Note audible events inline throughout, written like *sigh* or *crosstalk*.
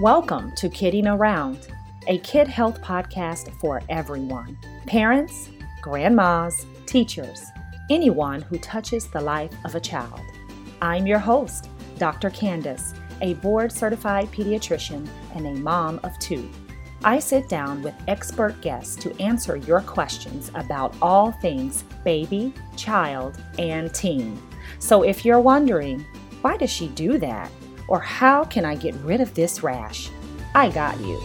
Welcome to Kidding Around, a kid health podcast for everyone parents, grandmas, teachers, anyone who touches the life of a child. I'm your host, Dr. Candace, a board certified pediatrician and a mom of two. I sit down with expert guests to answer your questions about all things baby, child, and teen. So if you're wondering, why does she do that? Or how can I get rid of this rash? I got you.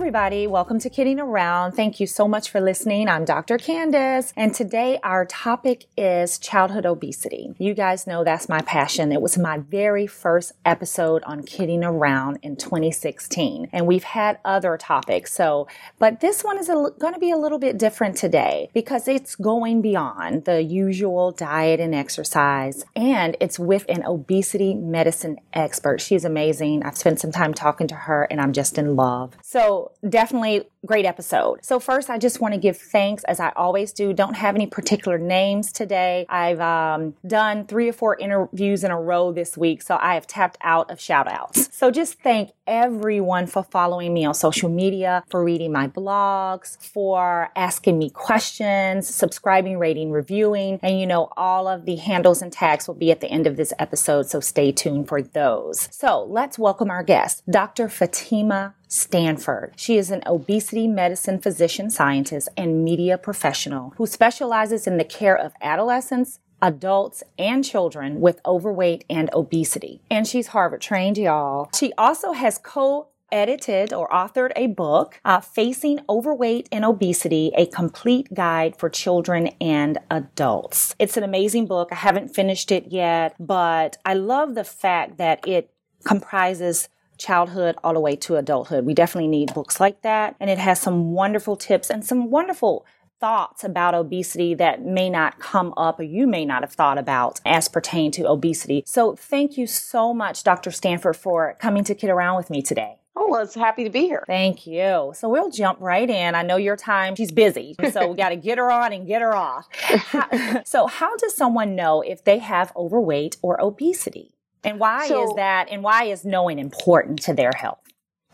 Everybody, welcome to Kidding Around. Thank you so much for listening. I'm Dr. Candace, and today our topic is childhood obesity. You guys know that's my passion. It was my very first episode on Kidding Around in 2016, and we've had other topics. So, but this one is going to be a little bit different today because it's going beyond the usual diet and exercise, and it's with an obesity medicine expert. She's amazing. I've spent some time talking to her, and I'm just in love. So, definitely great episode. So first, I just want to give thanks as I always do. Don't have any particular names today. I've um, done three or four interviews in a row this week, so I have tapped out of shout outs. So just thank everyone for following me on social media, for reading my blogs, for asking me questions, subscribing, rating, reviewing, and you know, all of the handles and tags will be at the end of this episode, so stay tuned for those. So let's welcome our guest, Dr. Fatima Stanford. She is an obesity medicine physician scientist and media professional who specializes in the care of adolescents, adults, and children with overweight and obesity. And she's Harvard trained, y'all. She also has co edited or authored a book, uh, Facing Overweight and Obesity, a complete guide for children and adults. It's an amazing book. I haven't finished it yet, but I love the fact that it comprises childhood all the way to adulthood. We definitely need books like that. And it has some wonderful tips and some wonderful thoughts about obesity that may not come up or you may not have thought about as pertain to obesity. So thank you so much, Dr. Stanford, for coming to kid around with me today. Oh, well, it's happy to be here. Thank you. So we'll jump right in. I know your time, she's busy. So we got to get her on and get her off. *laughs* How, so, how does someone know if they have overweight or obesity? And why so, is that? And why is knowing important to their health?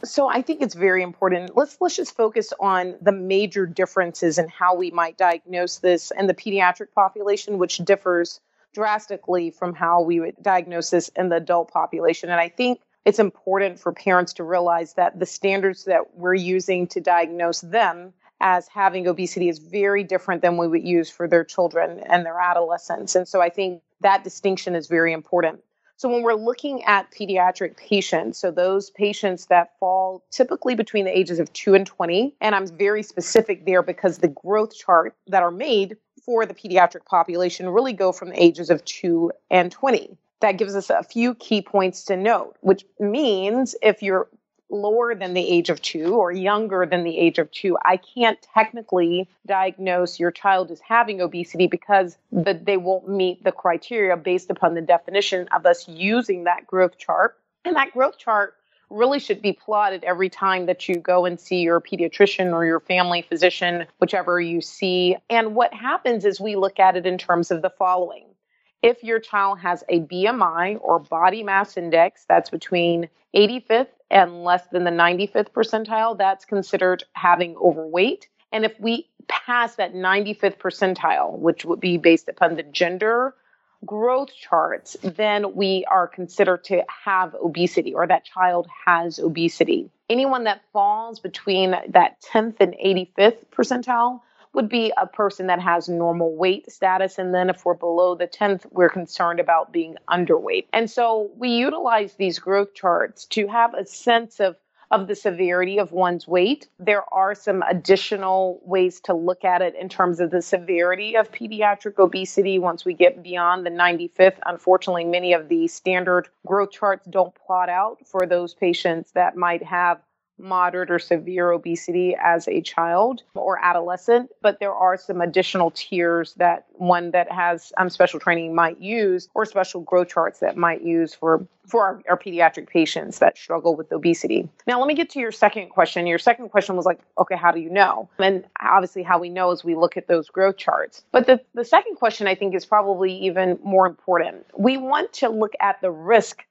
So I think it's very important. Let's let's just focus on the major differences in how we might diagnose this in the pediatric population, which differs drastically from how we would diagnose this in the adult population. And I think it's important for parents to realize that the standards that we're using to diagnose them as having obesity is very different than we would use for their children and their adolescents. And so I think that distinction is very important. So when we're looking at pediatric patients, so those patients that fall typically between the ages of 2 and 20, and I'm very specific there because the growth chart that are made for the pediatric population really go from the ages of 2 and 20 that gives us a few key points to note, which means if you're lower than the age of two or younger than the age of two, I can't technically diagnose your child as having obesity because the, they won't meet the criteria based upon the definition of us using that growth chart. And that growth chart really should be plotted every time that you go and see your pediatrician or your family physician, whichever you see. And what happens is we look at it in terms of the following if your child has a BMI or body mass index that's between 85th and less than the 95th percentile, that's considered having overweight. And if we pass that 95th percentile, which would be based upon the gender growth charts, then we are considered to have obesity or that child has obesity. Anyone that falls between that 10th and 85th percentile would be a person that has normal weight status. And then if we're below the 10th, we're concerned about being underweight. And so we utilize these growth charts to have a sense of of the severity of one's weight. There are some additional ways to look at it in terms of the severity of pediatric obesity once we get beyond the 95th. Unfortunately, many of the standard growth charts don't plot out for those patients that might have moderate or severe obesity as a child or adolescent, but there are some additional tiers that one that has um, special training might use or special growth charts that might use for for our, our, pediatric patients that struggle with obesity. Now, let me get to your second question. Your second question was like, okay, how do you know? And obviously, how we know is we look at those growth charts. But the, the second question I think is probably even more important. We want to look at the risk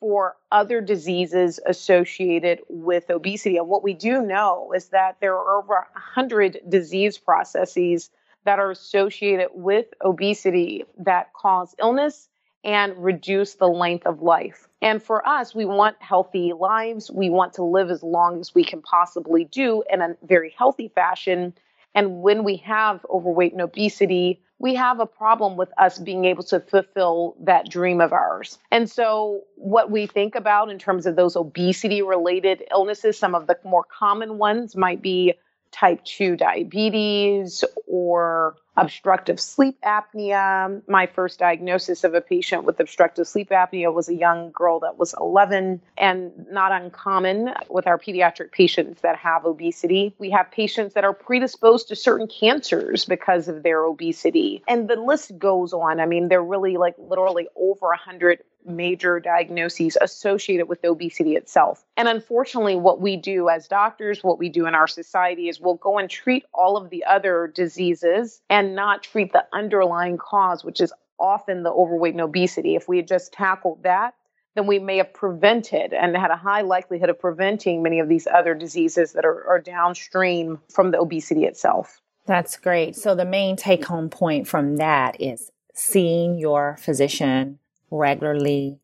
for other diseases associated with obesity. And what we do know is that there are over 100 disease processes that are associated with obesity that cause illness and reduce the length of life. And for us, we want healthy lives. We want to live as long as we can possibly do in a very healthy fashion. And when we have overweight and obesity, we have a problem with us being able to fulfill that dream of ours. And so, what we think about in terms of those obesity related illnesses, some of the more common ones might be type 2 diabetes or obstructive sleep apnea. My first diagnosis of a patient with obstructive sleep apnea was a young girl that was 11 and not uncommon with our pediatric patients that have obesity. We have patients that are predisposed to certain cancers because of their obesity. And the list goes on. I mean, they're really like literally over 100 major diagnoses associated with obesity itself. And unfortunately, what we do as doctors, what we do in our society is we'll go and treat all of the other diseases and not treat the underlying cause, which is often the overweight and obesity. If we had just tackled that, then we may have prevented and had a high likelihood of preventing many of these other diseases that are, are downstream from the obesity itself. That's great. So, the main take home point from that is seeing your physician regularly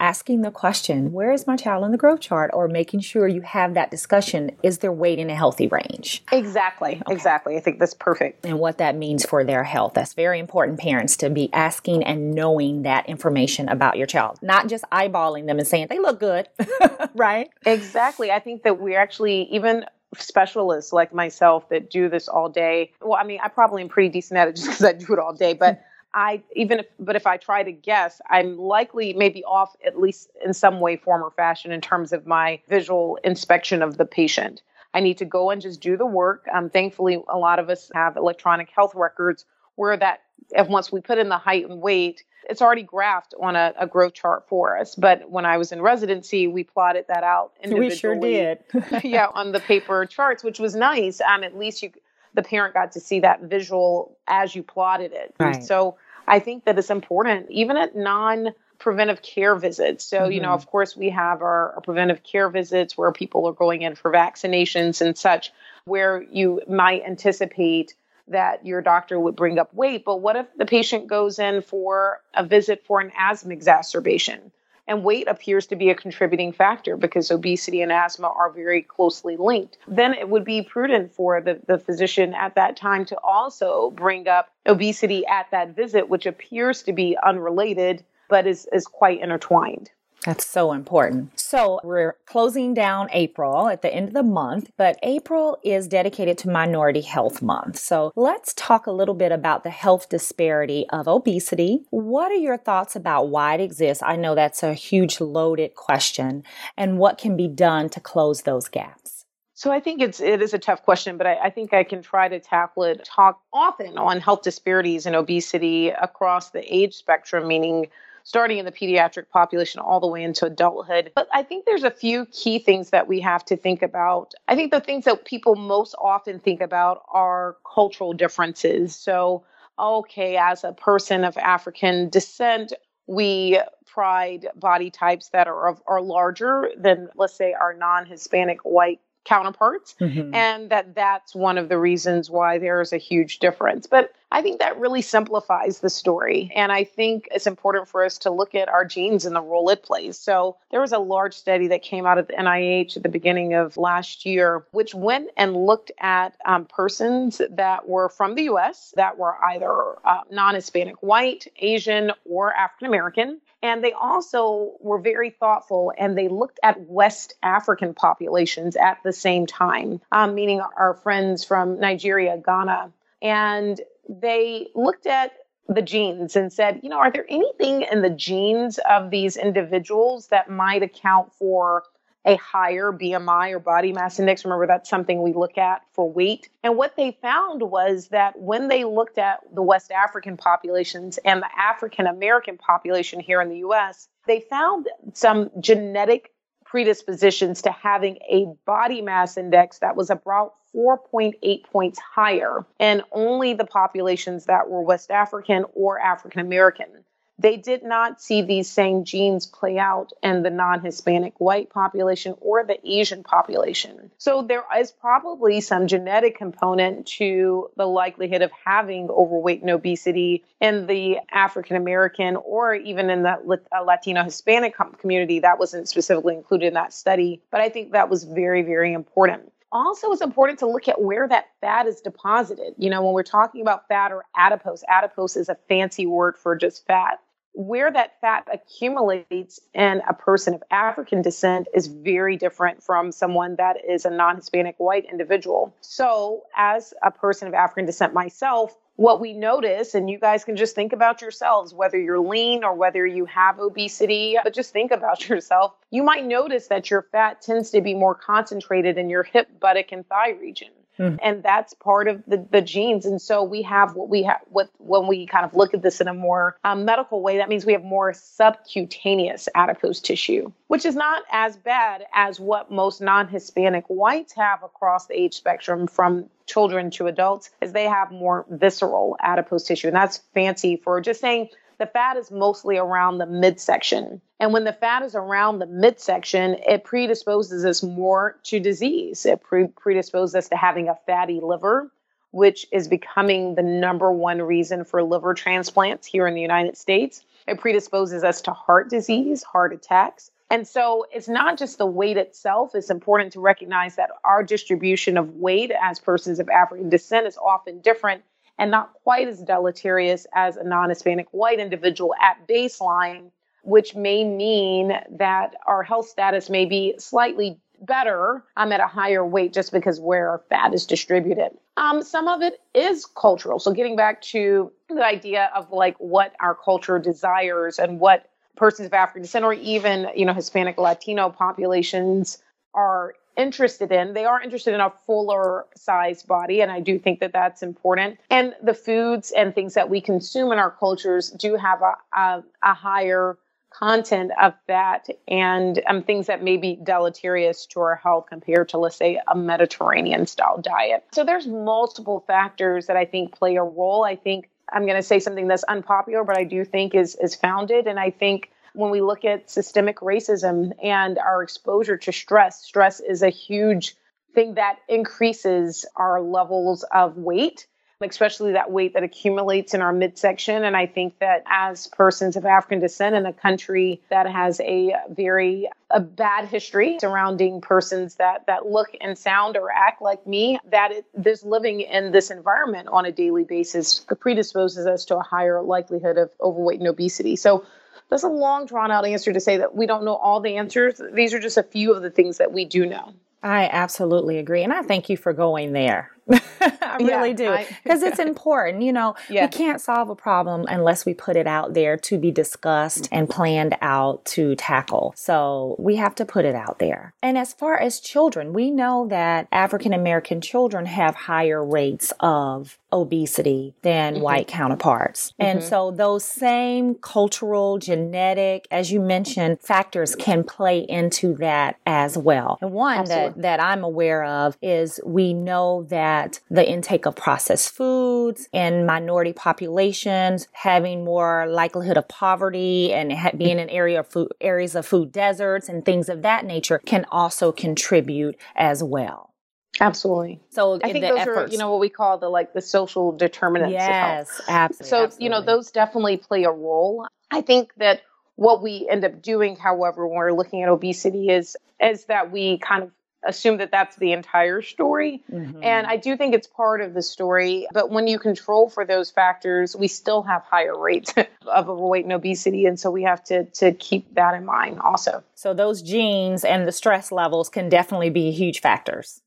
asking the question, where is my child on the growth chart? Or making sure you have that discussion, is their weight in a healthy range? Exactly, okay. exactly. I think that's perfect. And what that means for their health. That's very important, parents, to be asking and knowing that information about your child, not just eyeballing them and saying they look good, *laughs* right? Exactly. I think that we're actually, even specialists like myself that do this all day. Well, I mean, I probably am pretty decent at it just because I do it all day, but I even if but if I try to guess, I'm likely maybe off at least in some way, form, or fashion in terms of my visual inspection of the patient. I need to go and just do the work. Um, thankfully, a lot of us have electronic health records where that if once we put in the height and weight, it's already graphed on a, a growth chart for us. But when I was in residency, we plotted that out individually. We sure did. *laughs* yeah, on the paper charts, which was nice. Um, at least you the parent got to see that visual as you plotted it. Right. So I think that it's important, even at non preventive care visits. So, mm-hmm. you know, mm-hmm. of course, we have our, our, preventive care visits where people are going in for vaccinations and such, where you might anticipate that your doctor would bring up weight. But what if the patient goes in for a visit for an asthma exacerbation? And weight appears to be a contributing factor because obesity and asthma are very closely linked, then it would be prudent for the, the physician at that time to also bring up obesity at that visit, which appears to be unrelated but is, is quite intertwined. That's so important. So we're closing down April at the end of the month, but April is dedicated to Minority Health Month. So let's talk a little bit about the health disparity of obesity. What are your thoughts about why it exists? I know that's a huge loaded question and what can be done to close those gaps. So I think it's it is a tough question, but I, I, think I can try to tackle it. Talk often on health disparities and obesity across the age spectrum, meaning starting in the pediatric population all the way into adulthood. But I think there's a few key things that we have to think about. I think the things that people most often think about are cultural differences. So, okay, as a person of African descent, we pride body types that are are larger than let's say our non-Hispanic white counterparts mm-hmm. and that that's one of the reasons why there is a huge difference but i think that really simplifies the story. And i think it's important for us to look at our genes and the role it plays. So there was a large study that came out of the nih at the beginning of last year which went and looked at um, persons that were from the us that were either uh, non-hispanic white asian or african american and they also were very thoughtful and they looked at West African populations at the same time, um, meaning our friends from Nigeria, Ghana. And they looked at the genes and said, you know, are there anything in the genes of these individuals that might account for a higher BMI or body mass index. Remember, that's something we look at for weight. And what they found was that when they looked at the West African populations and the African American population here in the US, they found some genetic predispositions to having a body mass index that was about 4.8 points higher and only the populations that were West African or African American they did not see these same genes play out in the non Hispanic white population or the Asian population. So there is probably some genetic component to the likelihood of having overweight and obesity in the African American or even in the uh, Latino Hispanic community. That wasn't specifically included in that study, but I think that was very, very important also it's important to look at where that fat is deposited. You know, when we're talking about fat or adipose, adipose is a fancy word for just fat where that fat accumulates in a person of African descent is very different from someone that is a non Hispanic white individual. So, as a person of African descent myself, what we notice, and you guys can just think about yourselves, whether you're lean or whether you have obesity, but just think about *laughs* yourself. You might notice that your fat tends to be more concentrated in your hip, buttock, and thigh region. Mm. And that's part of the, the genes. And so we have what we have, what, when we kind of look at this in a more um, medical way, that means we have more subcutaneous adipose tissue, which is not as bad as what most non Hispanic whites have across the age spectrum from children to adults, as they have more visceral adipose tissue. And that's fancy for just saying the fat is mostly around the midsection. And when the fat is around the midsection, it predisposes us more to disease. It pre- predisposes us to having a fatty liver, which is becoming the number one reason for liver transplants here in the United States. It predisposes us to heart disease, heart attacks. And so it's not just the weight itself. It's important to recognize that our distribution of weight as persons of African descent is often different and not quite as deleterious as a non Hispanic white individual at baseline, which may mean that our health status may be slightly better I'm at a higher weight just because where our fat is distributed. Um, some of it is cultural. So getting back to the idea of like what our culture desires and what persons of African descent or even you know Hispanic Latino populations are interested in. They are interested in a fuller size body, and I do think that that's important. And the foods and things that we consume in our cultures do have a, a, a higher content of fat and um, things that may be deleterious to our health compared to, let's say, a Mediterranean style diet. So there's multiple factors that I think play a role. I think I'm going to say something that's unpopular, but I do think is is founded, and I think when we look at systemic racism and our exposure to stress, stress is a huge thing that increases our levels of weight, especially that weight that accumulates in our midsection. And I think that as persons of African descent in a country that has a very a bad history surrounding persons that that look and sound or act like me, that it, this living in this environment on a daily basis predisposes us to a higher likelihood of overweight and obesity. So that's a long, drawn out answer to say that we don't know all the answers. These are just a few of the things that we do know. I absolutely agree. And I thank you for going there. *laughs* I really yeah, do. Because it's important. You know, yeah. we can't solve a problem unless we put it out there to be discussed and planned out to tackle. So we have to put it out there. And as far as children, we know that African American children have higher rates of obesity than mm-hmm. white counterparts. Mm-hmm. And so those same cultural, genetic, as you mentioned, factors can play into that as well. And one that, that I'm aware of is we know that the intake of processed foods and minority populations having more likelihood of poverty and being in area of food, areas of food deserts and things of that nature can also contribute as well. Absolutely. So I think those efforts. are, you know, what we call the like the social determinants. Yes, absolutely. So absolutely. you know, those definitely play a role. I think that what we end up doing, however, when we're looking at obesity, is is that we kind of assume that that's the entire story. Mm-hmm. And I do think it's part of the story. But when you control for those factors, we still have higher rates *laughs* of overweight and obesity. And so we have to, to keep that in mind also. So those genes and the stress levels can definitely be huge factors.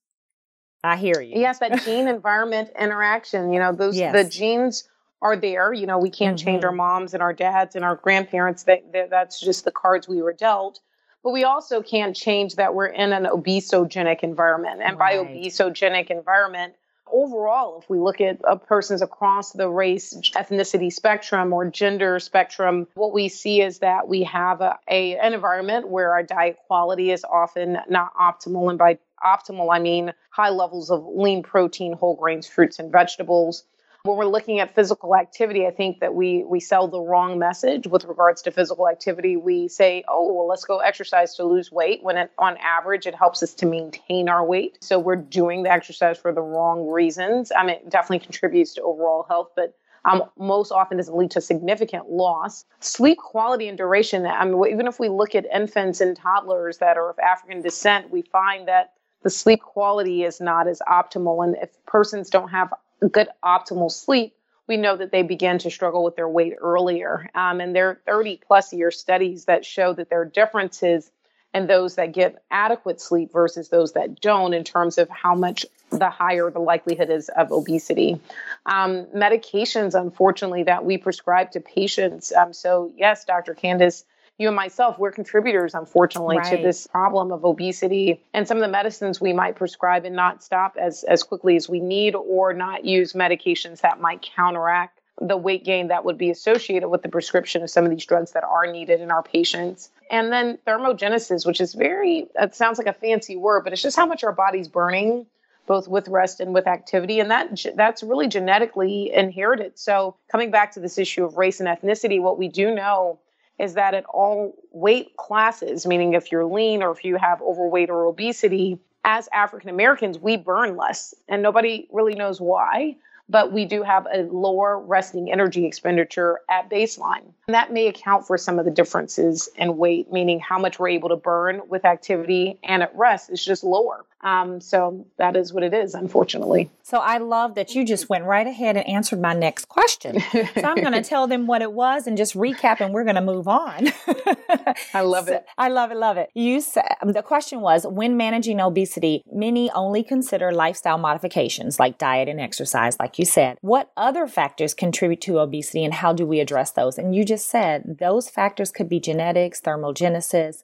I hear you. Yes, that *laughs* gene environment interaction, you know, those yes. the genes are there. You know, we can't mm-hmm. change our mm-hmm. moms and our dads and our grandparents. That, that that's just the cards we were dealt. But we also can't change that we're in an obesogenic environment. And right. by obesogenic environment, overall, if we look at uh, persons across the race, ethnicity spectrum or gender spectrum, what we see is that we have a, a, an environment where our diet quality is often not optimal. And by optimal, I mean high levels of lean protein, whole grains, fruits, and vegetables. When we're looking at physical activity, I think that we we sell the wrong message with regards to physical activity. We say, "Oh, well, let's go exercise to lose weight," when it, on average it helps us to maintain our weight. So we're doing the exercise for the wrong reasons. I mean, it definitely contributes to overall health, but um, most often doesn't lead to significant loss. Sleep quality and duration. I mean, even if we look at infants and toddlers that are of African descent, we find that the sleep quality is not as optimal. And if persons don't have good optimal sleep, we know that they begin to struggle with their weight earlier. Um, and there are 30 plus year studies that show that there are differences in those that get adequate sleep versus those that don't in terms of how much the higher the likelihood is of obesity. Um, medications, unfortunately, that we prescribe to patients. Um, so, yes, Dr. Candace, you and myself, we're contributors, unfortunately, right. to this problem of obesity. And some of the medicines we might prescribe and not stop as, as quickly as we need, or not use medications that might counteract the weight gain that would be associated with the prescription of some of these drugs that are needed in our patients. And then thermogenesis, which is very, it sounds like a fancy word, but it's just how much our body's burning both with rest and with activity and that that's really genetically inherited so coming back to this issue of race and ethnicity what we do know is that at all weight classes meaning if you're lean or if you have overweight or obesity as african americans we burn less and nobody really knows why but we do have a lower resting energy expenditure at baseline. And that may account for some of the differences in weight, meaning how much we're able to burn with activity and at rest is just lower. Um, so that is what it is, unfortunately. So I love that you just went right ahead and answered my next question. so I'm going *laughs* to tell them what it was and just recap, and we're going to move on. *laughs* I love so, it. I love it. Love it. You said the question was when managing obesity, many only consider lifestyle modifications like diet and exercise, like you said. What other factors contribute to obesity, and how do we address those? And you just said those factors could be genetics, thermogenesis,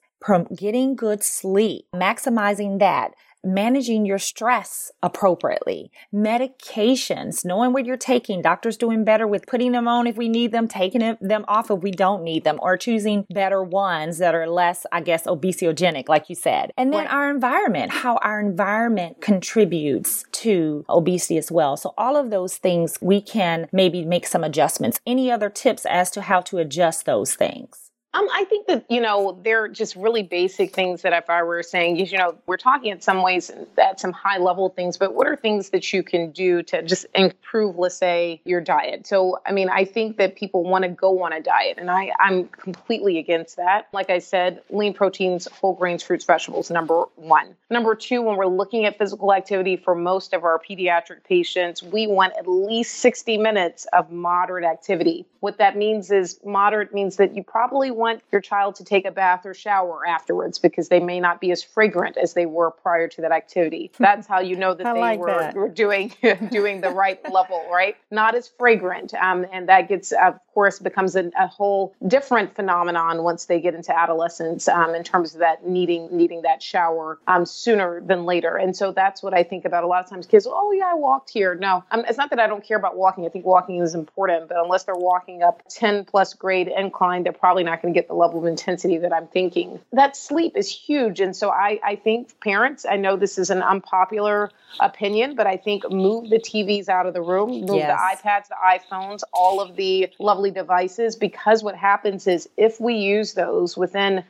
getting good sleep, maximizing that managing your stress appropriately, medications, knowing what you're taking. Doctors doing better with putting them on if we need them, taking them off if we don't need them, or choosing better ones that are less, I guess, obesogenic, like you said. And then right. our environment, how our environment contributes to obesity as well. So all of those things we can maybe make some adjustments. Any other tips as to how to adjust those things? Um, I think that you know they're just really basic things that if I were saying, you know, we're talking in some ways at some high level things, but what are things that you can do to just improve, let's say, your diet? So, I mean, I think that people want to go on a diet, and I I'm completely against that. Like I said, lean proteins, whole grains, fruits, vegetables, number one. Number two, when we're looking at physical activity for most of our pediatric patients, we want at least 60 minutes of moderate activity. What that means is moderate means that you probably want your child to take a bath or shower afterwards because they may not be as fragrant as they were prior to that activity. *laughs* That's how you know that they like were, that. were doing *laughs* doing the right level, right? Not as fragrant, um, and that gets of course becomes a, a, whole different phenomenon once they get into adolescence um, in terms of that needing needing that shower um, sooner than later. And so that's what I think about. A lot of times, kids, oh yeah, I walked here. No, um, it's not that I don't care about walking. I think walking is important, but unless they're walking up 10 plus grade incline, they're probably not going to get the level of intensity that I'm thinking. That sleep is huge. And so I, I think parents, I know this is an unpopular opinion, but I think move the TVs out of the room, move yes. the iPads, the iPhones, all of the lovely devices, because what happens is if we use those within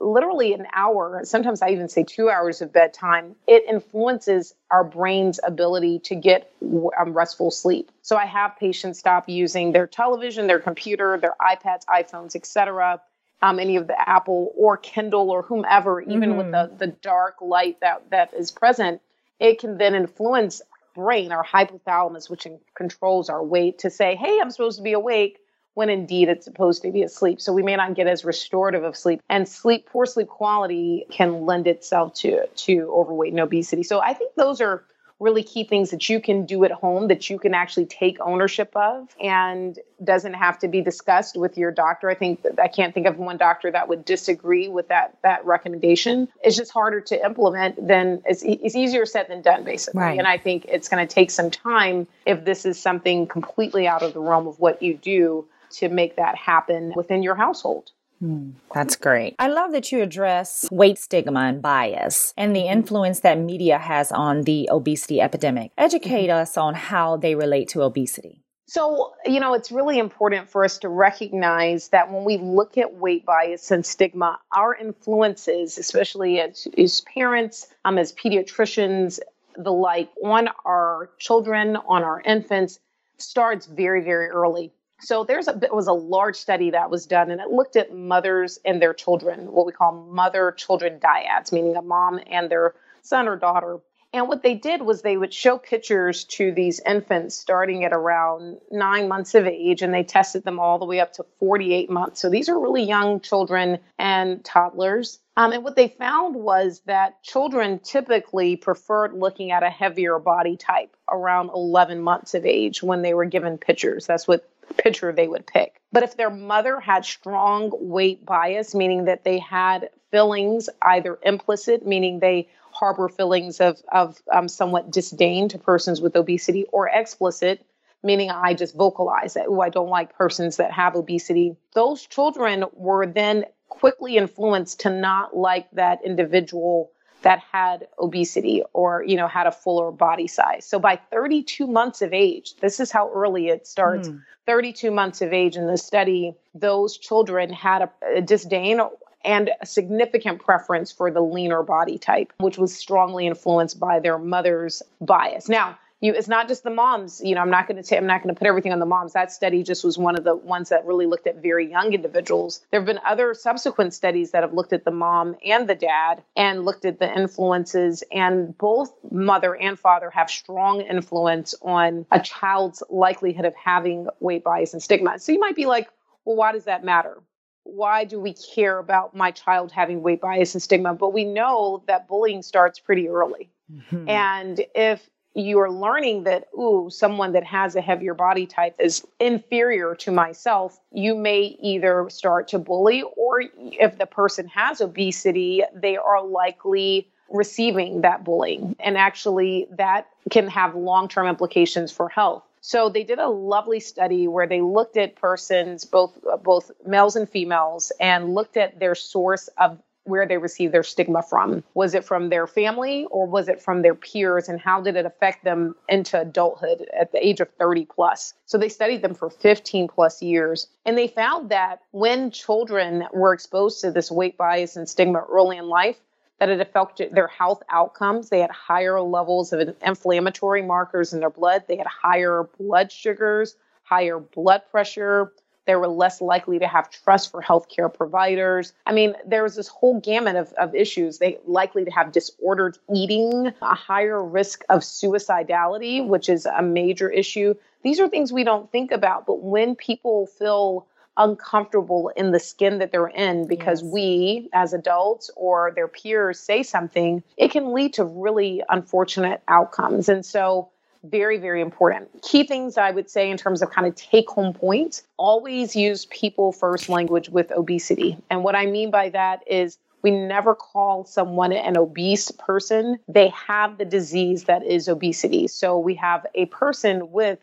literally an hour, sometimes I even say two hours of bedtime, it influences our brain's ability to get um, restful sleep. So I have patients stop using their television, their computer, their iPads, iPhones, etc. Um, any of the Apple or Kindle or whomever, even mm-hmm. with the, the dark light that, that is present, it can then influence brain, our hypothalamus, which controls our weight, to say, hey, I'm supposed to be awake when indeed it's supposed to be asleep. So we may not get as restorative of sleep. And sleep, poor sleep quality can lend itself to to overweight and obesity. So I think those are really key things that you can do at home that you can actually take ownership of and doesn't have to be discussed with your doctor. I think I can't think of one doctor that would disagree with that that recommendation. It's just harder to implement than it's, it's easier said than done basically. Right. And I think it's going to take some time if this is something completely out of the realm of what you do to make that happen within your household. Hmm, that's great. I love that you address weight stigma and bias and the influence that media has on the obesity epidemic. Educate mm-hmm. us on how they relate to obesity. So, you know, it's really important for us to recognize that when we look at weight bias and stigma, our influences, especially as, as parents, um, as pediatricians, the like, on our children, on our infants, starts very, very early. So there's a it was a large study that was done, and it looked at mothers and their children, what we call mother-children dyads, meaning a mom and their son or daughter. And what they did was they would show pictures to these infants starting at around nine months of age, and they tested them all the way up to 48 months. So these are really young children and toddlers. Um, and what they found was that children typically preferred looking at a heavier body type around 11 months of age when they were given pictures. That's what picture they would pick. But if their mother had strong weight bias, meaning that they had feelings either implicit, meaning they harbor feelings of, of um, somewhat disdain to persons with obesity, or explicit, meaning I just vocalize that, oh, I don't like persons that have obesity. Those children were then quickly influenced to not like that individual that had obesity or you know had a fuller body size so by 32 months of age this is how early it starts mm. 32 months of age in the study those children had a, a disdain and a significant preference for the leaner body type, which was strongly influenced by their mother's bias. Now, you, it's not just the moms. You know, I'm not going to I'm not going to put everything on the moms. That study just was one of the ones that really looked at very young individuals. There have been other subsequent studies that have looked at the mom and the dad and looked at the influences, and both mother and father have strong influence on a child's likelihood of having weight bias and stigma. So you might be like, well, why does that matter? why do we care about my child having weight bias and stigma? But we know that bullying starts pretty early. Mm-hmm. And if you're learning that, ooh, someone that has a heavier body type is inferior to myself, you may either start to bully, or if the person has obesity, they are likely receiving that bullying. And actually, that can have long term implications for health. So they did a lovely study where they looked at persons, both both males and females, and looked at their source of where they received their stigma from. Was it from their family or was it from their peers? And how did it affect them into adulthood at the age of 30 plus? So they studied them for 15 plus years. And they found that when children were exposed to this weight bias and stigma early in life, that it affected their health outcomes. They had higher levels of inflammatory markers in their blood. They had higher blood sugars, higher blood pressure. They were less likely to have trust for healthcare providers. I mean, there was this whole gamut of, of issues. They likely to have disordered eating, a higher risk of suicidality, which is a major issue. These are things we don't think about, but when people feel uncomfortable in the skin that they're in because yes. we as adults or their peers say something, it can lead to really unfortunate outcomes. And so, very, very important. Key things I would say in terms of kind of take home points always use people first language with obesity. And what I mean by that is we never call someone an obese person. They have the disease that is obesity. So we have a person with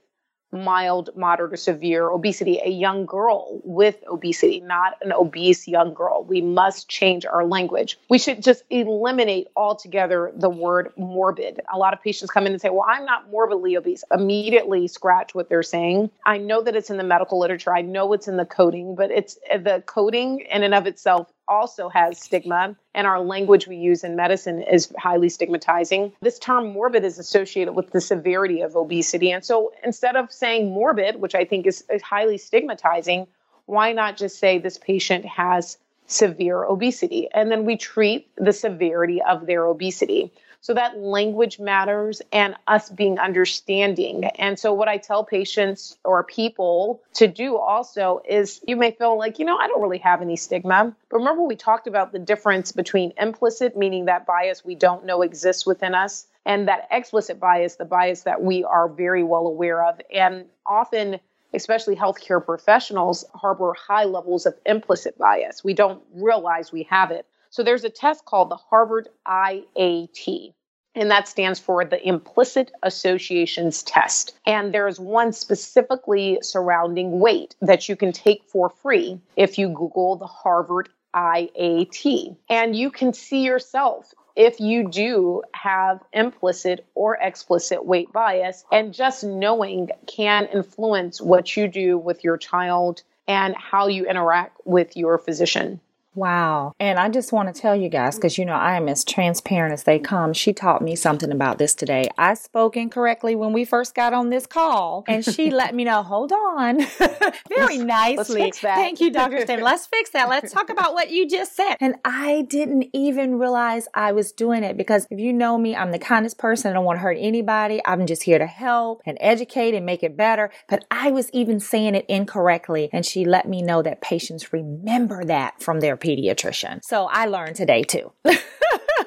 mild, moderate, or severe obesity, a young girl with obesity, not an obese young girl. We must change our language. We should just eliminate altogether the word morbid. A lot of patients come in and say, Well, I'm not morbidly obese. Immediately scratch what they're saying. I know that it's in the medical literature, I know it's in the coding, but it's the coding in and of itself also has stigma, and our language we use in medicine is highly stigmatizing. This term morbid is associated with the severity of obesity. And so instead of saying morbid, which I think is, is highly stigmatizing, why not just say this patient has severe obesity? And then we treat the severity of their obesity. So that language matters and us being understanding. And so, what I tell patients or people to do also is you may feel like, you know, I don't really have any stigma. But remember, we talked about the difference between implicit, meaning that bias we don't know exists within us, and that explicit bias, the bias that we are very well aware of. And often, especially healthcare professionals, harbor high levels of implicit bias. We don't realize we have it. So there's a test called the Harvard IAT, and that stands for the Implicit Associations Test. And there's one specifically surrounding weight that you can take for free if you Google the Harvard IAT. And you can see yourself if you do have implicit or explicit weight bias, and just knowing can influence what you do with your child and how you interact with your physician. Wow. And I just want to tell you guys, because you know I am as transparent as they come. She taught me something about this today. I spoke incorrectly when we first got on this call, and she *laughs* let me know, hold on, *laughs* very nicely. Let's Thank you, Dr. *laughs* Let's fix that. Let's talk about what you just said. And I didn't even realize I was doing it because if you know me, I'm the kindest person. I don't want to hurt anybody. I'm just here to help and educate and make it better. But I was even saying it incorrectly. And she let me know that patients remember that from their pediatrician. So I learned today too. *laughs*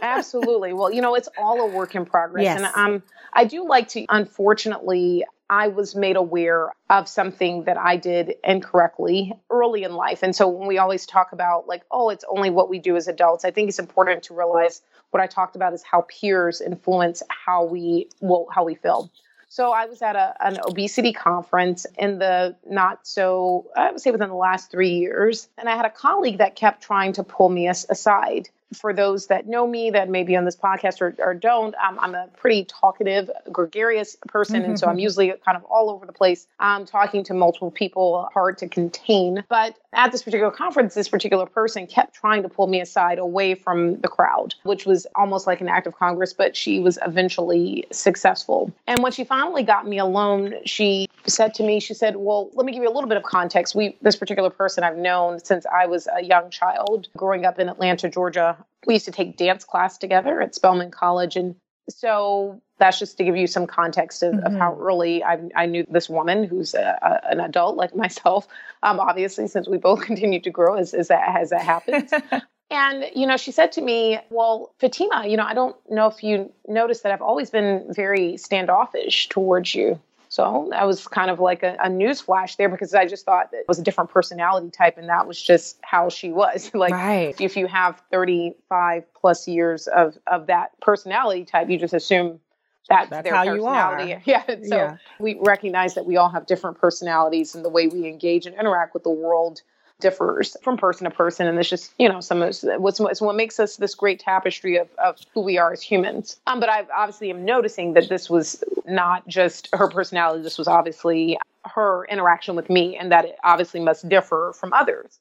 Absolutely. Well, you know, it's all a work in progress. Yes. And um, I do like to, unfortunately, I was made aware of something that I did incorrectly early in life. And so when we always talk about, like, oh, it's only what we do as adults, I think it's important to realize what I talked about is how peers influence how we well, how we feel. So I was at a, an obesity conference in the not so, I would say within the last three years. And I had a colleague that kept trying to pull me as, aside. For those that know me, that may be on this podcast or, or don't, um, I'm a pretty talkative, gregarious person. And so I'm usually kind of all over the place, um, talking to multiple people, hard to contain. But at this particular conference, this particular person kept trying to pull me aside away from the crowd, which was almost like an act of Congress, but she was eventually successful. And when she finally got me alone, she said to me, she said, Well, let me give you a little bit of context. We this particular person I've known since I was a young child, growing up in Atlanta, Georgia. We used to take dance class together at Spelman College. And so that's just to give you some context of, mm-hmm. of how early I, I, knew this woman who's a, a, an adult like *laughs* myself. Um, obviously, since we both *laughs* continue to grow as, as that as that happens. *laughs* and you know, she said to me, "Well, Fatima, you know, I don't know if you noticed that I've always been very standoffish towards you." So that was kind of like a, a news flash there because I just thought it was a different personality type and that was just how she was. *laughs* like right. if you have 35 plus years of, of that personality type, you just assume that's, that's their how personality. you are. *laughs* Yeah. So yeah. we recognize that we all have different personalities and the way we engage and interact with the world differs from person to person and it's just you know some of what's, what's what makes us this great tapestry of, of who we are as humans um, but i obviously am noticing that this was not just her personality this was obviously her interaction with me and that it obviously must differ from others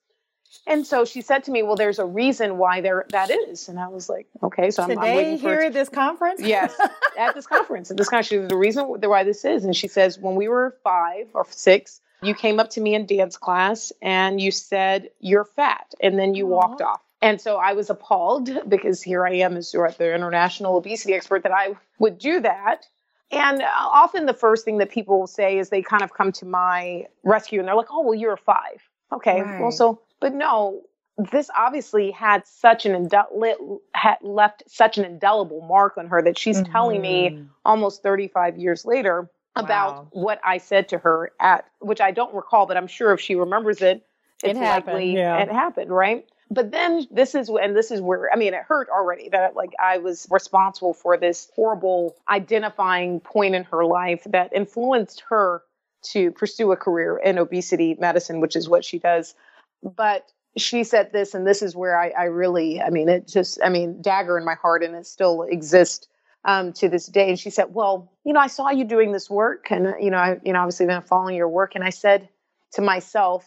and so she said to me, "Well, there's a reason why there that is." And I was like, "Okay, so I'm, Today, I'm waiting for here at this conference." yes, at this conference. At this conference, the reason why this is, and she says, when we were five or six, you came up to me in dance class and you said, You're fat. And then you Aww. walked off. And so I was appalled *laughs* because here I am as the international obesity expert that I would do that. And uh, often the first thing that people will say is they kind of come to my rescue and they're like, oh, well, you're a five. Okay. Right. Well, so, but no, this obviously had such an indel- had left such an indelible mark on her that she's mm-hmm. telling me mm-hmm. almost 35 years later about wow. what I said to her at which I don't recall, but I'm sure if she remembers it, it's it happened, likely yeah. it happened, right? But then this is and this is where I mean it hurt already that like I was responsible for this horrible identifying point in her life that influenced her to pursue a career in obesity medicine, which is what she does. But she said this, and this is where I, I really, I mean, it just, I mean, dagger in my heart, and it still exists um, to this day. And she said, "Well, you know, I saw you doing this work, and you know, I, you know, obviously been following your work." And I said to myself,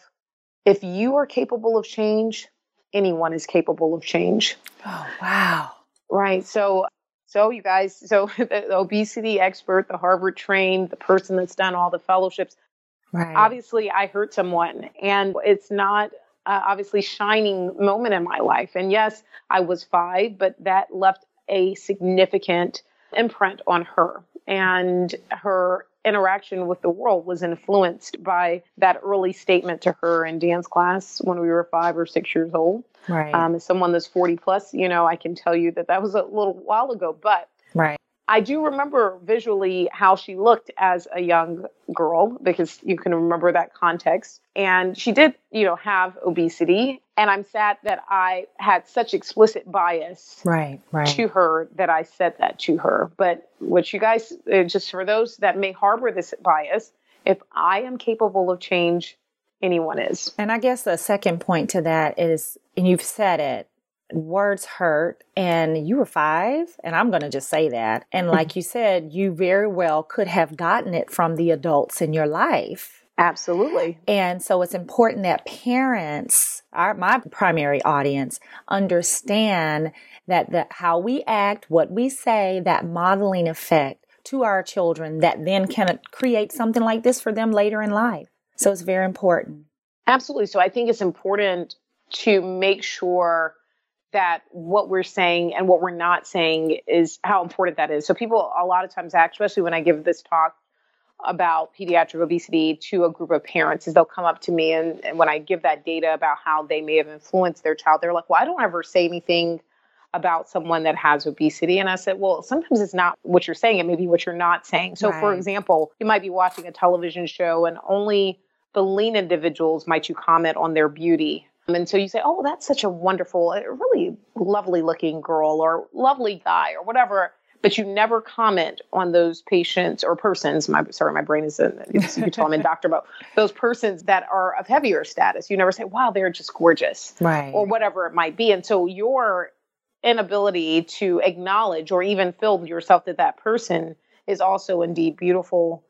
"If you are capable of change, anyone is capable of change." Oh, wow! Right. So, so you guys, so *laughs* the obesity expert, the Harvard trained, the person that's done all the fellowships. Right. Obviously, I hurt someone, and it's not uh, obviously shining moment in my life. And yes, I was five, but that left a significant imprint on her. And her interaction with the world was influenced by that early statement to her in dance class when we were five or six years old. Right. Um, as someone that's 40 plus, you know, I can tell you that that was a little while ago, but. I do remember visually how she looked as a young girl because you can remember that context. And she did, you know, have obesity. And I'm sad that I had such explicit bias right, right. to her that I said that to her. But what you guys, uh, just for those that may harbor this bias, if I am capable of change, anyone is. And I guess the second point to that is, and you've said it, words hurt and you were five and i'm going to just say that. And like you said you very well could have gotten it from the adults in your life. Absolutely. And so it's important that parents our my primary audience understand that the how we act what we say that modeling effect to our children that then can create something like this for them later in life. So it's very important. Absolutely. So i think it's important to make sure that what we're saying and what we're not saying is how important that is. So people a lot of times, especially when I give this talk about pediatric obesity to a group of parents, is they'll come up to me and, and when I give that data about how they may have influenced their child, they're like, "Well, I don't ever say anything." about someone that has obesity. And I said, well, sometimes it's not what you're saying, it may be what you're not saying. So, right. for example, you might be watching a television show and only the lean individuals might you comment on their beauty and so you say, oh, that's such a wonderful, uh, really lovely looking girl or lovely guy or whatever. But you never comment on those patients or persons. My sorry, my brain is in. You tell them in doctor mode. Those persons that are of heavier status. You never say, "Wow, they're just gorgeous," right? Or whatever it might be. And so your inability to acknowledge or even feel yourself that that person is also indeed beautiful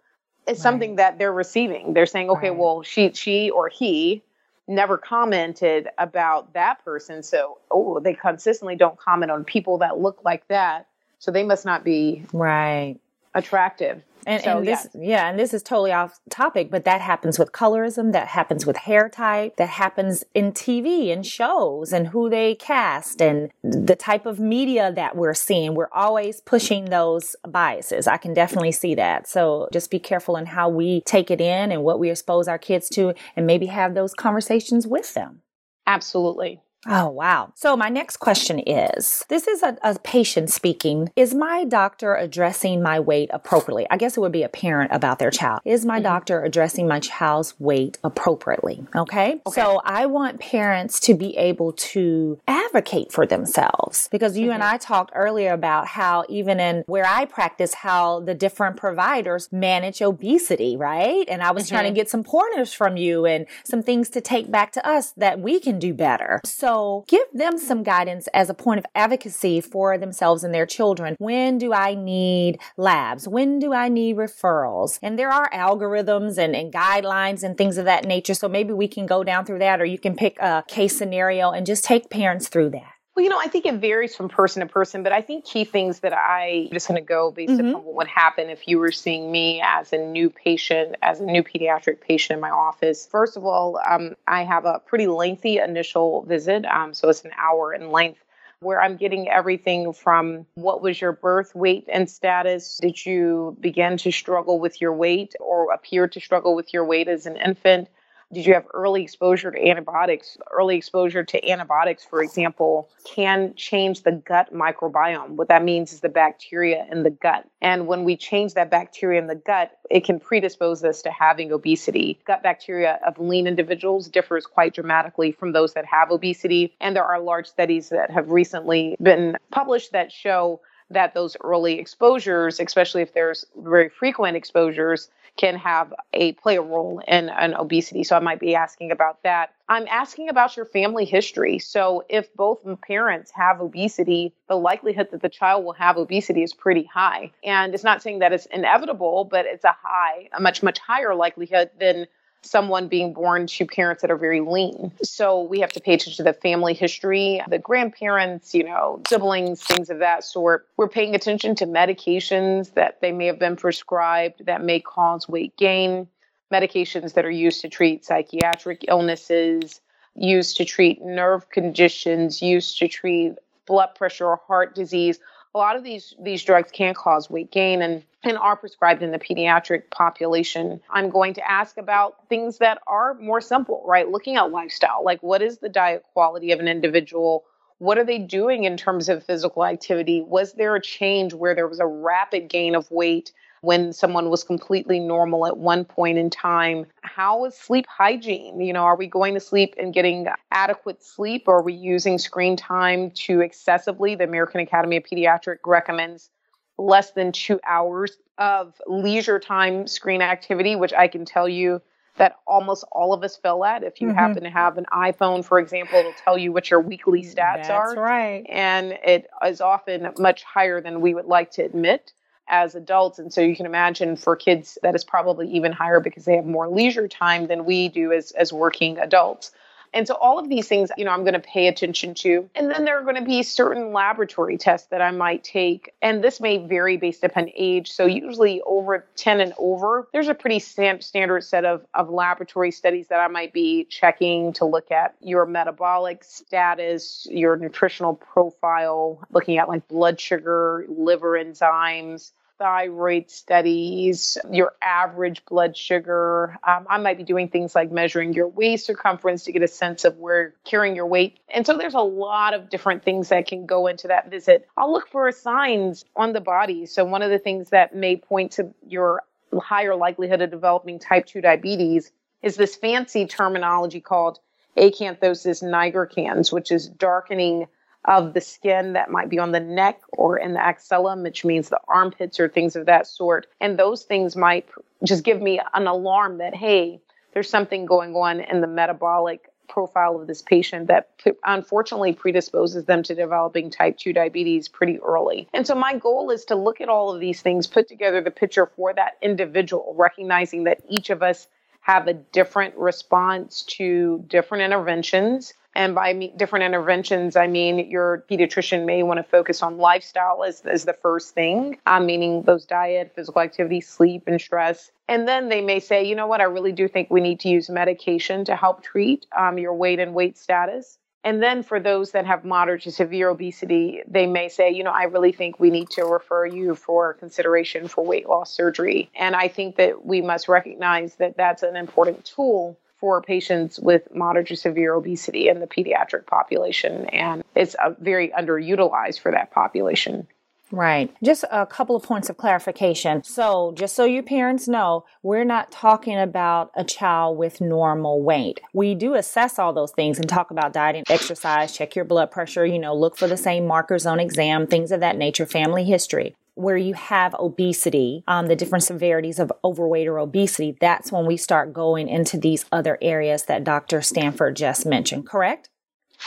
is right. something that they're receiving. They're saying, "Okay, right. well, she, she, or he." Never commented about that person. So, oh, they consistently don't comment on people that look like that. So they must not be right attractive. And, so, and this, yeah. yeah, and this is totally off topic, but that happens with colorism, that happens with hair type, that happens in TV and shows and who they cast and the type of media that we're seeing. We're always pushing those biases. I can definitely see that. So just be careful in how we take it in and what we expose our kids to and maybe have those conversations with them. Absolutely. Oh, wow. So, my next question is this is a, a, patient speaking. Is my doctor addressing my weight appropriately? I guess it would be a parent about their child. Is my mm-hmm. doctor addressing my child's weight appropriately? Okay? okay. So, I want parents to be able to advocate for themselves because you mm-hmm. and I talked earlier about how, even in where I practice, how the different providers manage obesity, right? And I was mm-hmm. trying to mm-hmm. get some pointers from you and some things to take back to us that we can do better. So, give them some guidance as a point of advocacy for themselves and their children. When do I need labs? When do I need referrals? And there are algorithms and, and guidelines and things of that nature. So maybe we can go down through that or you can pick a case scenario and just take parents through that. Well, you know, I think it varies from person to person, but I think key things that I just going to go based mm-hmm. upon what would happen if you were seeing me as a new patient, as a new pediatric patient in my office. First of all, um, I have a pretty lengthy initial visit, um, so it's an hour in length. Where I'm getting everything from what was your birth weight and status? Did you begin to struggle with your weight or appear to struggle with your weight as an infant? Did you have early exposure to antibiotics? Early exposure to antibiotics, for example, can change the gut microbiome. What that means is the bacteria in the gut. And when we change that bacteria in the gut, it can predispose us to having obesity. Gut bacteria of lean individuals differs quite dramatically from those that have obesity. And there are large studies that have recently been published that show that those early exposures, especially if there's very frequent exposures, can have a play a role in an obesity. So I might be asking about that. I'm asking about your family history. So if both parents have obesity, the likelihood that the child will have obesity is pretty high. And it's not saying that it's inevitable, but it's a high, a much, much higher likelihood than someone being born to parents that are very lean. So we have to pay attention to the family history, the grandparents, you know, siblings, things of that sort. We're paying attention to medications that they may have been prescribed that may cause weight gain, medications that are used to treat psychiatric illnesses, used to treat nerve conditions, used to treat blood pressure or heart disease a lot of these these drugs can cause weight gain and and are prescribed in the pediatric population. I'm going to ask about things that are more simple, right? Looking at lifestyle, like what is the diet quality of an individual? What are they doing in terms of physical activity? Was there a change where there was a rapid gain of weight when someone was completely normal at one point in time. How is sleep hygiene? You know, are we going to sleep and getting adequate sleep? Or are we using screen time too excessively? The American Academy of Pediatric recommends less than two hours of leisure time screen activity, which I can tell you that almost all of us fell at. If you mm-hmm. happen to have an iPhone, for example, it'll tell you what your weekly stats That's are. That's right. And it is often much higher than we would like to admit as adults. And so you can imagine for kids that is probably even higher because they have more leisure time than we do as, as working adults. And so all of these things, you know, I'm going to pay attention to. And then there are going to be certain laboratory tests that I might take. And this may vary based upon age. So usually over 10 and over, there's a pretty stand- standard set of, of laboratory studies that I might be checking to look at your metabolic status, your nutritional profile, looking at like blood sugar, liver enzymes, thyroid studies, your average blood sugar. Um, I might be doing things like measuring your waist circumference to get a sense of where carrying your weight. And so there's a lot of different things that can go into that visit. I'll look for signs on the body. So one of the things that may point to your higher likelihood of developing type 2 diabetes is this fancy terminology called acanthosis nigricans, which is darkening of the skin that might be on the neck or in the axilla, which means the armpits or things of that sort. And those things might just give me an alarm that, hey, there's something going on in the metabolic profile of this patient that unfortunately predisposes them to developing type 2 diabetes pretty early. And so my goal is to look at all of these things, put together the picture for that individual, recognizing that each of us have a different response to different interventions and by different interventions, I mean your pediatrician may want to focus on lifestyle as, as the first thing, um, meaning those diet, physical activity, sleep, and stress. And then they may say, you know what, I really do think we need to use medication to help treat um, your weight and weight status. And then for those that have moderate to severe obesity, they may say, you know, I really think we need to refer you for consideration for weight loss surgery. And I think that we must recognize that that's an important tool for patients with moderate to severe obesity in the pediatric population. And it's uh, very underutilized for that population. Right. Just a couple of points of clarification. So, just so your parents know, we're not talking about a child with normal weight. We do assess all those things and talk about diet and exercise, check your blood pressure, you know, look for the same markers on exam, things of that nature, family history where you have obesity, um, the different severities of overweight or obesity, that's when we start going into these other areas that Dr. Stanford just mentioned, correct?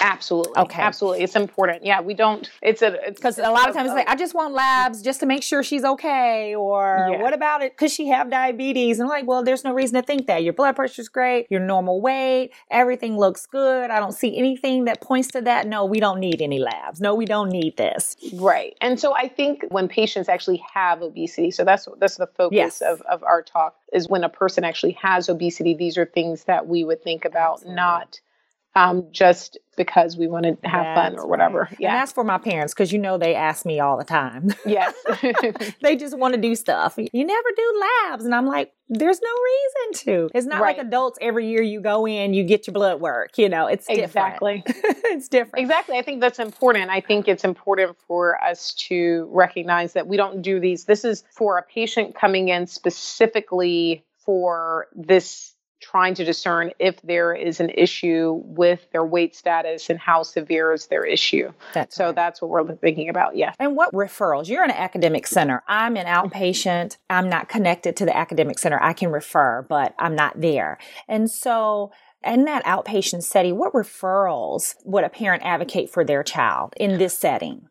Absolutely. Okay. Absolutely. It's important. Yeah, we don't. It's a because a lot of times it's like I just want labs just to make sure she's okay, or yeah. what about it? Because she have diabetes, and I'm like, well, there's no reason to think that your blood pressure's great, your normal weight, everything looks good. I don't see anything that points to that. No, we don't need any labs. No, we don't need this. Right. And so I think when patients actually have obesity, so that's that's the focus yes. of of our talk is when a person actually has obesity. These are things that we would think about, Absolutely. not um, just because we want to have that's fun or whatever. Right. Yeah. And that's for my parents because you know they ask me all the time. *laughs* Yes. *laughs* they just want to do stuff. You never do labs. And I'm like, there's no reason to. It's not right. like adults every year you go in, you get your blood work. You know, it's exactly. *laughs* it's different. Exactly. I think that's important. I think it's important for us to recognize that we don't do these. This is for a patient coming in specifically for this trying to discern if there is an issue with their weight status and how severe is their issue. That's so right. that's what we're thinking about. Yeah. And what referrals? You're in an academic center. I'm an mm-hmm. outpatient. I'm not connected to the academic center. I can refer, but I'm not there. And so in that outpatient setting, what referrals would a parent advocate for their child in this setting?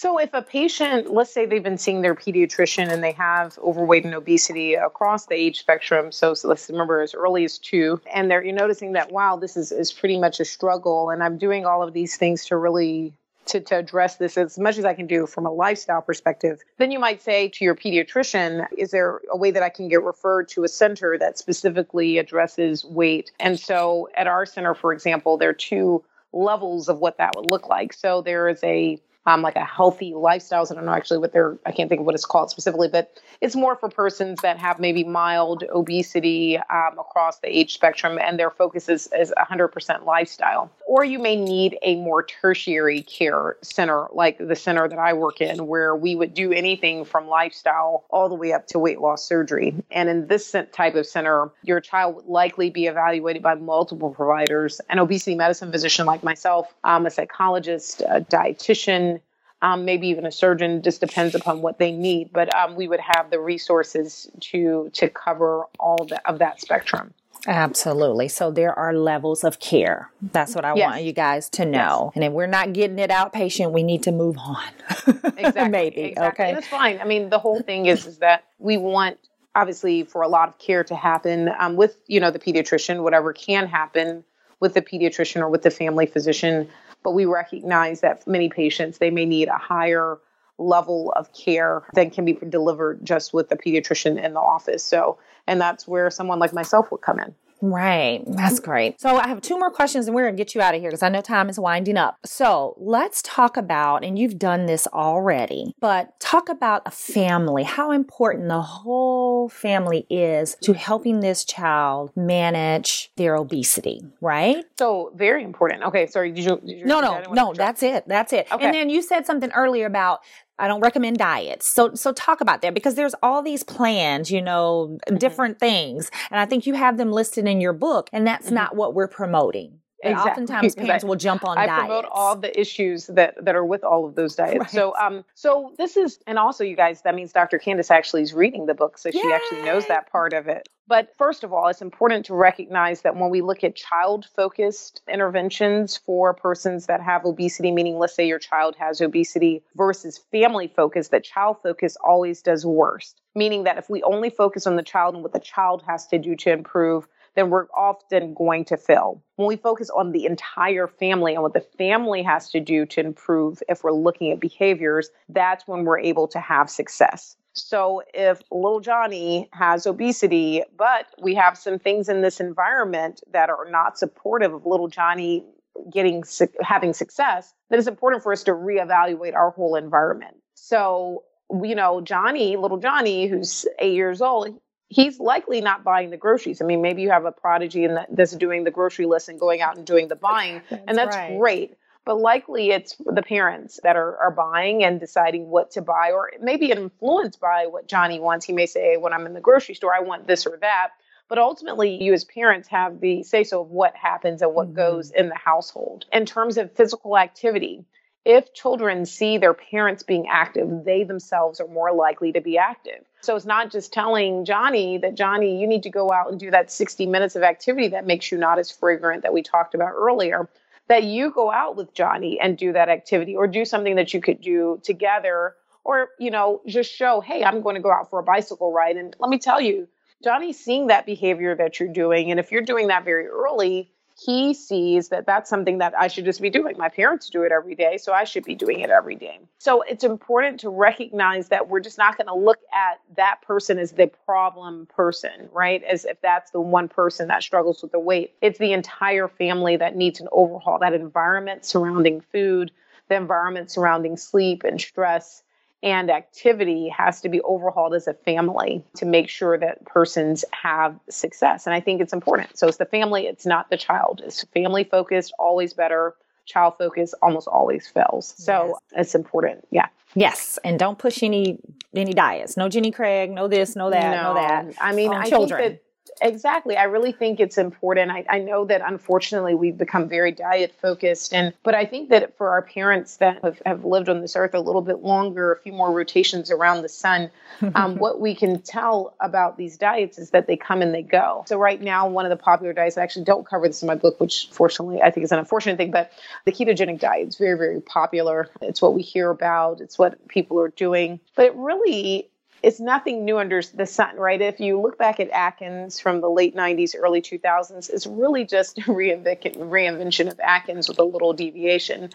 So, if a patient, let's say they've been seeing their pediatrician and they have overweight and obesity across the age spectrum, so, so let's remember as early as two, and they're you're noticing that wow, this is, is pretty much a struggle, and I'm doing all of these things to really to, to address this as much as I can do from a lifestyle perspective, then you might say to your pediatrician, is there a way that I can get referred to a center that specifically addresses weight? And so at our center, for example, there are two levels of what that would look like. So there is a um, like a healthy lifestyles. I don't know actually what they're, I can't think of what it's called specifically, but it's more for persons that have maybe mild obesity um, across the age spectrum and their focus is, is 100% lifestyle. Or you may need a more tertiary care center, like the center that I work in, where we would do anything from lifestyle all the way up to weight loss surgery. And in this type of center, your child would likely be evaluated by multiple providers, an obesity medicine physician like myself, um, a psychologist, a dietitian, um, maybe even a surgeon. Just depends upon what they need. But um, we would have the resources to to cover all the, of that spectrum. Absolutely. So there are levels of care. That's what I yes. want you guys to know. Yes. And if we're not getting it outpatient, we need to move on. *laughs* exactly. Maybe. Exactly. Okay. That's fine. I mean, the whole thing is, is that we want obviously for a lot of care to happen um, with you know the pediatrician whatever can happen with the pediatrician or with the family physician but we recognize that many patients they may need a higher level of care than can be delivered just with the pediatrician in the office. So and that's where someone like myself would come in Right. That's great. So I have two more questions and we're going to get you out of here because I know time is winding up. So let's talk about, and you've done this already, but talk about a family, how important the whole family is to helping this child manage their obesity, right? So very important. Okay. Sorry. Did you? Did you no, no, no. That's it. That's it. Okay. And then you said something earlier about I don't recommend diets. So so talk about that because there's all these plans, you know, mm-hmm. different things. And I think you have them listed in your book and that's mm-hmm. not what we're promoting. Exactly. Oftentimes parents I, will jump on I diets. promote all the issues that, that are with all of those *laughs* diets. Right. So um so this is and also you guys that means Dr. Candice actually is reading the book so Yay! she actually knows that part of it. But first of all, it's important to recognize that when we look at child focused interventions for persons that have obesity, meaning let's say your child has obesity versus family focused, that child focus always does worst. Meaning that if we only focus on the child and what the child has to do to improve, then we're often going to fail. When we focus on the entire family and what the family has to do to improve, if we're looking at behaviors, that's when we're able to have success. So if little Johnny has obesity, but we have some things in this environment that are not supportive of little Johnny getting having success, then it's important for us to reevaluate our whole environment. So, you know, Johnny, little Johnny, who's eight years old, he's likely not buying the groceries. I mean, maybe you have a prodigy and that's doing the grocery list and going out and doing the buying, *laughs* that's and that's right. great. But likely it's the parents that are, are buying and deciding what to buy, or maybe influenced by what Johnny wants. He may say, when I'm in the grocery store, I want this or that. But ultimately, you as parents have the say so of what happens and what mm-hmm. goes in the household. In terms of physical activity, if children see their parents being active, they themselves are more likely to be active. So it's not just telling Johnny that, Johnny, you need to go out and do that 60 minutes of activity that makes you not as fragrant that we talked about earlier. That you go out with Johnny and do that activity or do something that you could do together or, you know, just show, hey, I'm going to go out for a bicycle ride. And let me tell you, Johnny's seeing that behavior that you're doing. And if you're doing that very early, he sees that that's something that I should just be doing. My parents do it every day, so I should be doing it every day. So it's important to recognize that we're just not going to look at that person as the problem person, right? As if that's the one person that struggles with the weight. It's the entire family that needs an overhaul, that environment surrounding food, the environment surrounding sleep and stress and activity has to be overhauled as a family to make sure that persons have success. And I think it's important. So it's the family, it's not the child. It's family focused, always better. Child focused almost always fails. So yes. it's important. Yeah. Yes, and don't push any any diets. No Jenny Craig, no this, no that, no, no that. I mean, I children. think that Exactly. I really think it's important. I, I know that unfortunately we've become very diet focused and but I think that for our parents that have, have lived on this earth a little bit longer, a few more rotations around the sun, um, *laughs* what we can tell about these diets is that they come and they go. So right now, one of the popular diets, I actually don't cover this in my book, which fortunately I think is an unfortunate thing, but the ketogenic diet is very, very popular. It's what we hear about. It's what people are doing. But it really it's nothing new under the sun, right? If you look back at Atkins from the late 90s, early 2000s, it's really just *laughs* a reinvention of Atkins with a little deviation.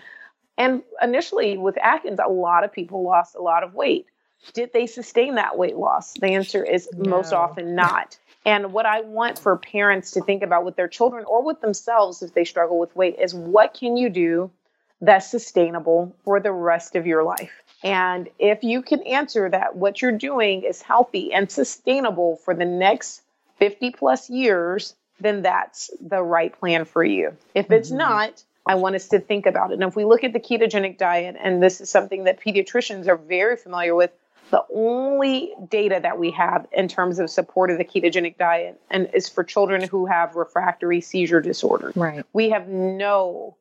And initially, with Atkins, a lot of people lost a lot of weight. Did they sustain that weight loss? The answer is no. most often not. And what I want for parents to think about with their children or with themselves if they struggle with weight is what can you do that's sustainable for the rest of your life? And if you can answer that what you're doing is healthy and sustainable for the next 50 plus years, then that's the right plan for you. If it's mm-hmm. not, I want us to think about it. And if we look at the ketogenic diet, and this is something that pediatricians are very familiar with, the only data that we have in terms of support of the ketogenic diet and is for children who have refractory seizure disorder. Right. We have no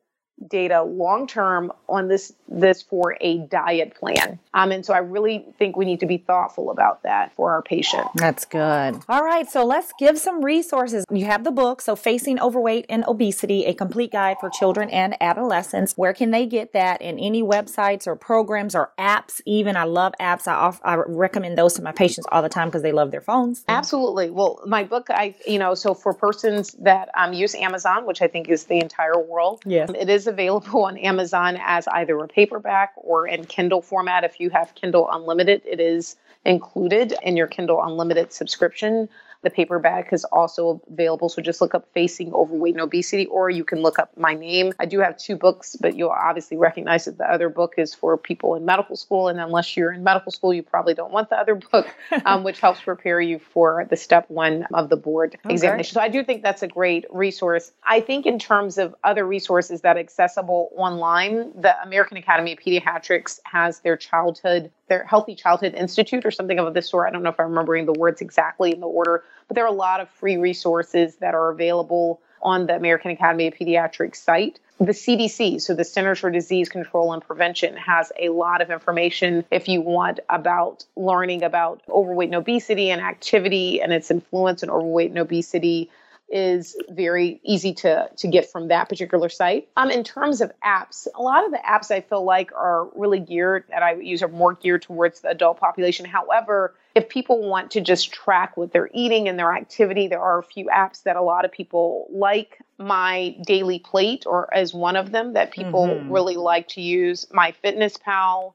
data long term on this this for a diet plan. Um, and so I really think we need to be thoughtful about that for our patient. That's good. All right, so let's give some resources. You have the book, so Facing Overweight and Obesity: A Complete Guide for Children and Adolescents. Where can they get that? In any websites or programs or apps? Even I love apps. I off, I recommend those to my patients all the time because they love their phones. Absolutely. Well, my book, I you know, so for persons that um, use Amazon, which I think is the entire world, yes, it is available on Amazon as either a paperback or in Kindle format. If you have Kindle Unlimited, it is included in your Kindle Unlimited subscription. The paperback is also available. So just look up Facing Overweight and Obesity, or you can look up my name. I do have two books, but you'll obviously recognize that the other book is for people in medical school. And unless you're in medical school, you probably don't want the other book, *laughs* um, which helps prepare you for the step one of the board okay. examination. So I do think that's a great resource. I think in terms of other resources that are accessible online, the American Academy of Pediatrics has their childhood their Healthy Childhood Institute or something of this sort. I don't know if I'm remembering the words exactly in the order, but there are a lot of free resources that are available on the American Academy of Pediatrics site. The CDC, so the Centers for Disease Control and Prevention, has a lot of information if you want about learning about overweight and obesity and activity and its influence on overweight and obesity is very easy to to get from that particular site. Um, in terms of apps, a lot of the apps I feel like are really geared that I use are more geared towards the adult population. However, if people want to just track what they're eating and their activity, there are a few apps that a lot of people like. My Daily Plate, or as one of them that people mm-hmm. really like to use. My Fitness Pal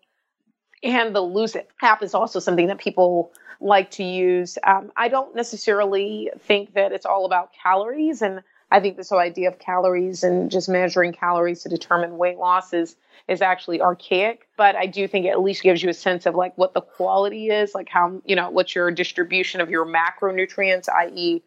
and the Lose It app is also something that people like to use. Um, I don't necessarily think that it's all about calories. And I think this whole idea of calories and just measuring calories to determine weight loss is, is actually archaic. But I do think it at least gives you a sense of like what the quality is, like how, you know, what's your distribution of your macronutrients, i.e.,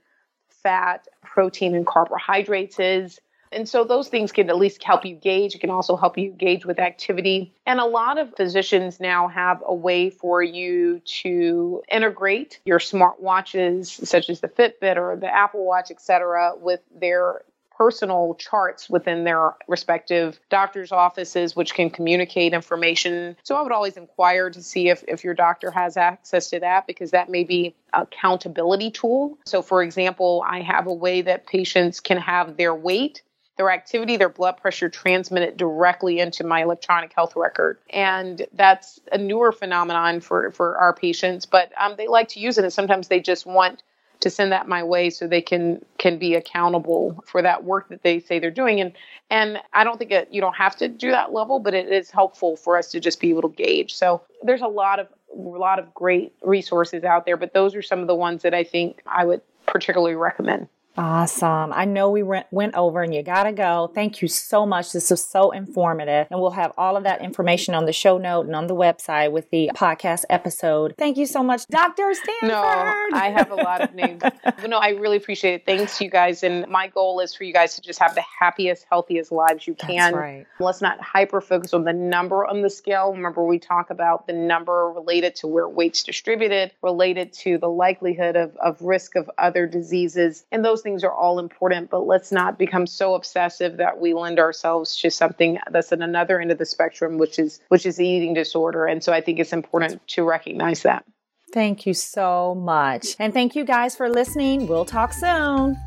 fat, protein, and carbohydrates is. And so those things can at least help you gauge. It can also help you gauge with activity. And a lot of physicians now have a way for you to integrate your smart watches, such as the Fitbit or the Apple Watch, et cetera, with their personal charts within their respective doctor's offices, which can communicate information. So I would always inquire to see if, if your doctor has access to that because that may be a accountability tool. So for example, I have a way that patients can have their weight their activity, their blood pressure transmitted directly into my electronic health record. And that's a newer phenomenon for, for our patients, but um, they like to use it. And sometimes they just want to send that my way so they can can be accountable for that work that they say they're doing and and I don't think you don't have to do that level but it is helpful for us to just be able to gauge so there's a lot of a lot of great resources out there but those are some of the ones that I think I would particularly recommend Awesome. I know we went, went over and you got to go. Thank you so much. This was so informative. And we'll have all of that information on the show note and on the website with the podcast episode. Thank you so much, Dr. Stanford. No, I have a lot of *laughs* names. no, I really appreciate it. Thanks, you guys. And my goal is for you guys to just have the happiest, healthiest lives you can. That's right. Let's not hyper focus on the number on the scale. Remember, we talk about the number related to where weight's distributed, related to the likelihood of, of risk of other diseases. And those things are all important, but let's not become so obsessive that we lend ourselves to something that's at another end of the spectrum, which is which is eating disorder. And so I think it's important to recognize that. Thank you so much. And thank you guys for listening. We'll talk soon.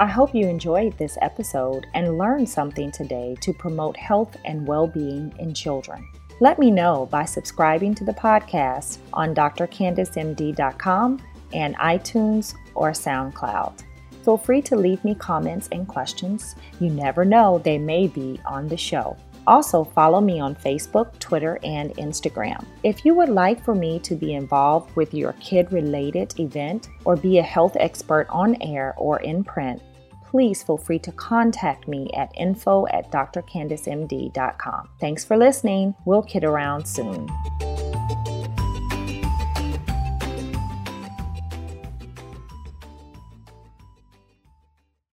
I hope you enjoyed this episode and learned something today to promote health and well being in children. Let me know by subscribing to the podcast on drcandicemd.com and iTunes or SoundCloud. Feel free to leave me comments and questions. You never know, they may be on the show. Also, follow me on Facebook, Twitter, and Instagram. If you would like for me to be involved with your kid related event or be a health expert on air or in print, please feel free to contact me at info at drcandicemd.com. Thanks for listening. We'll kid around soon.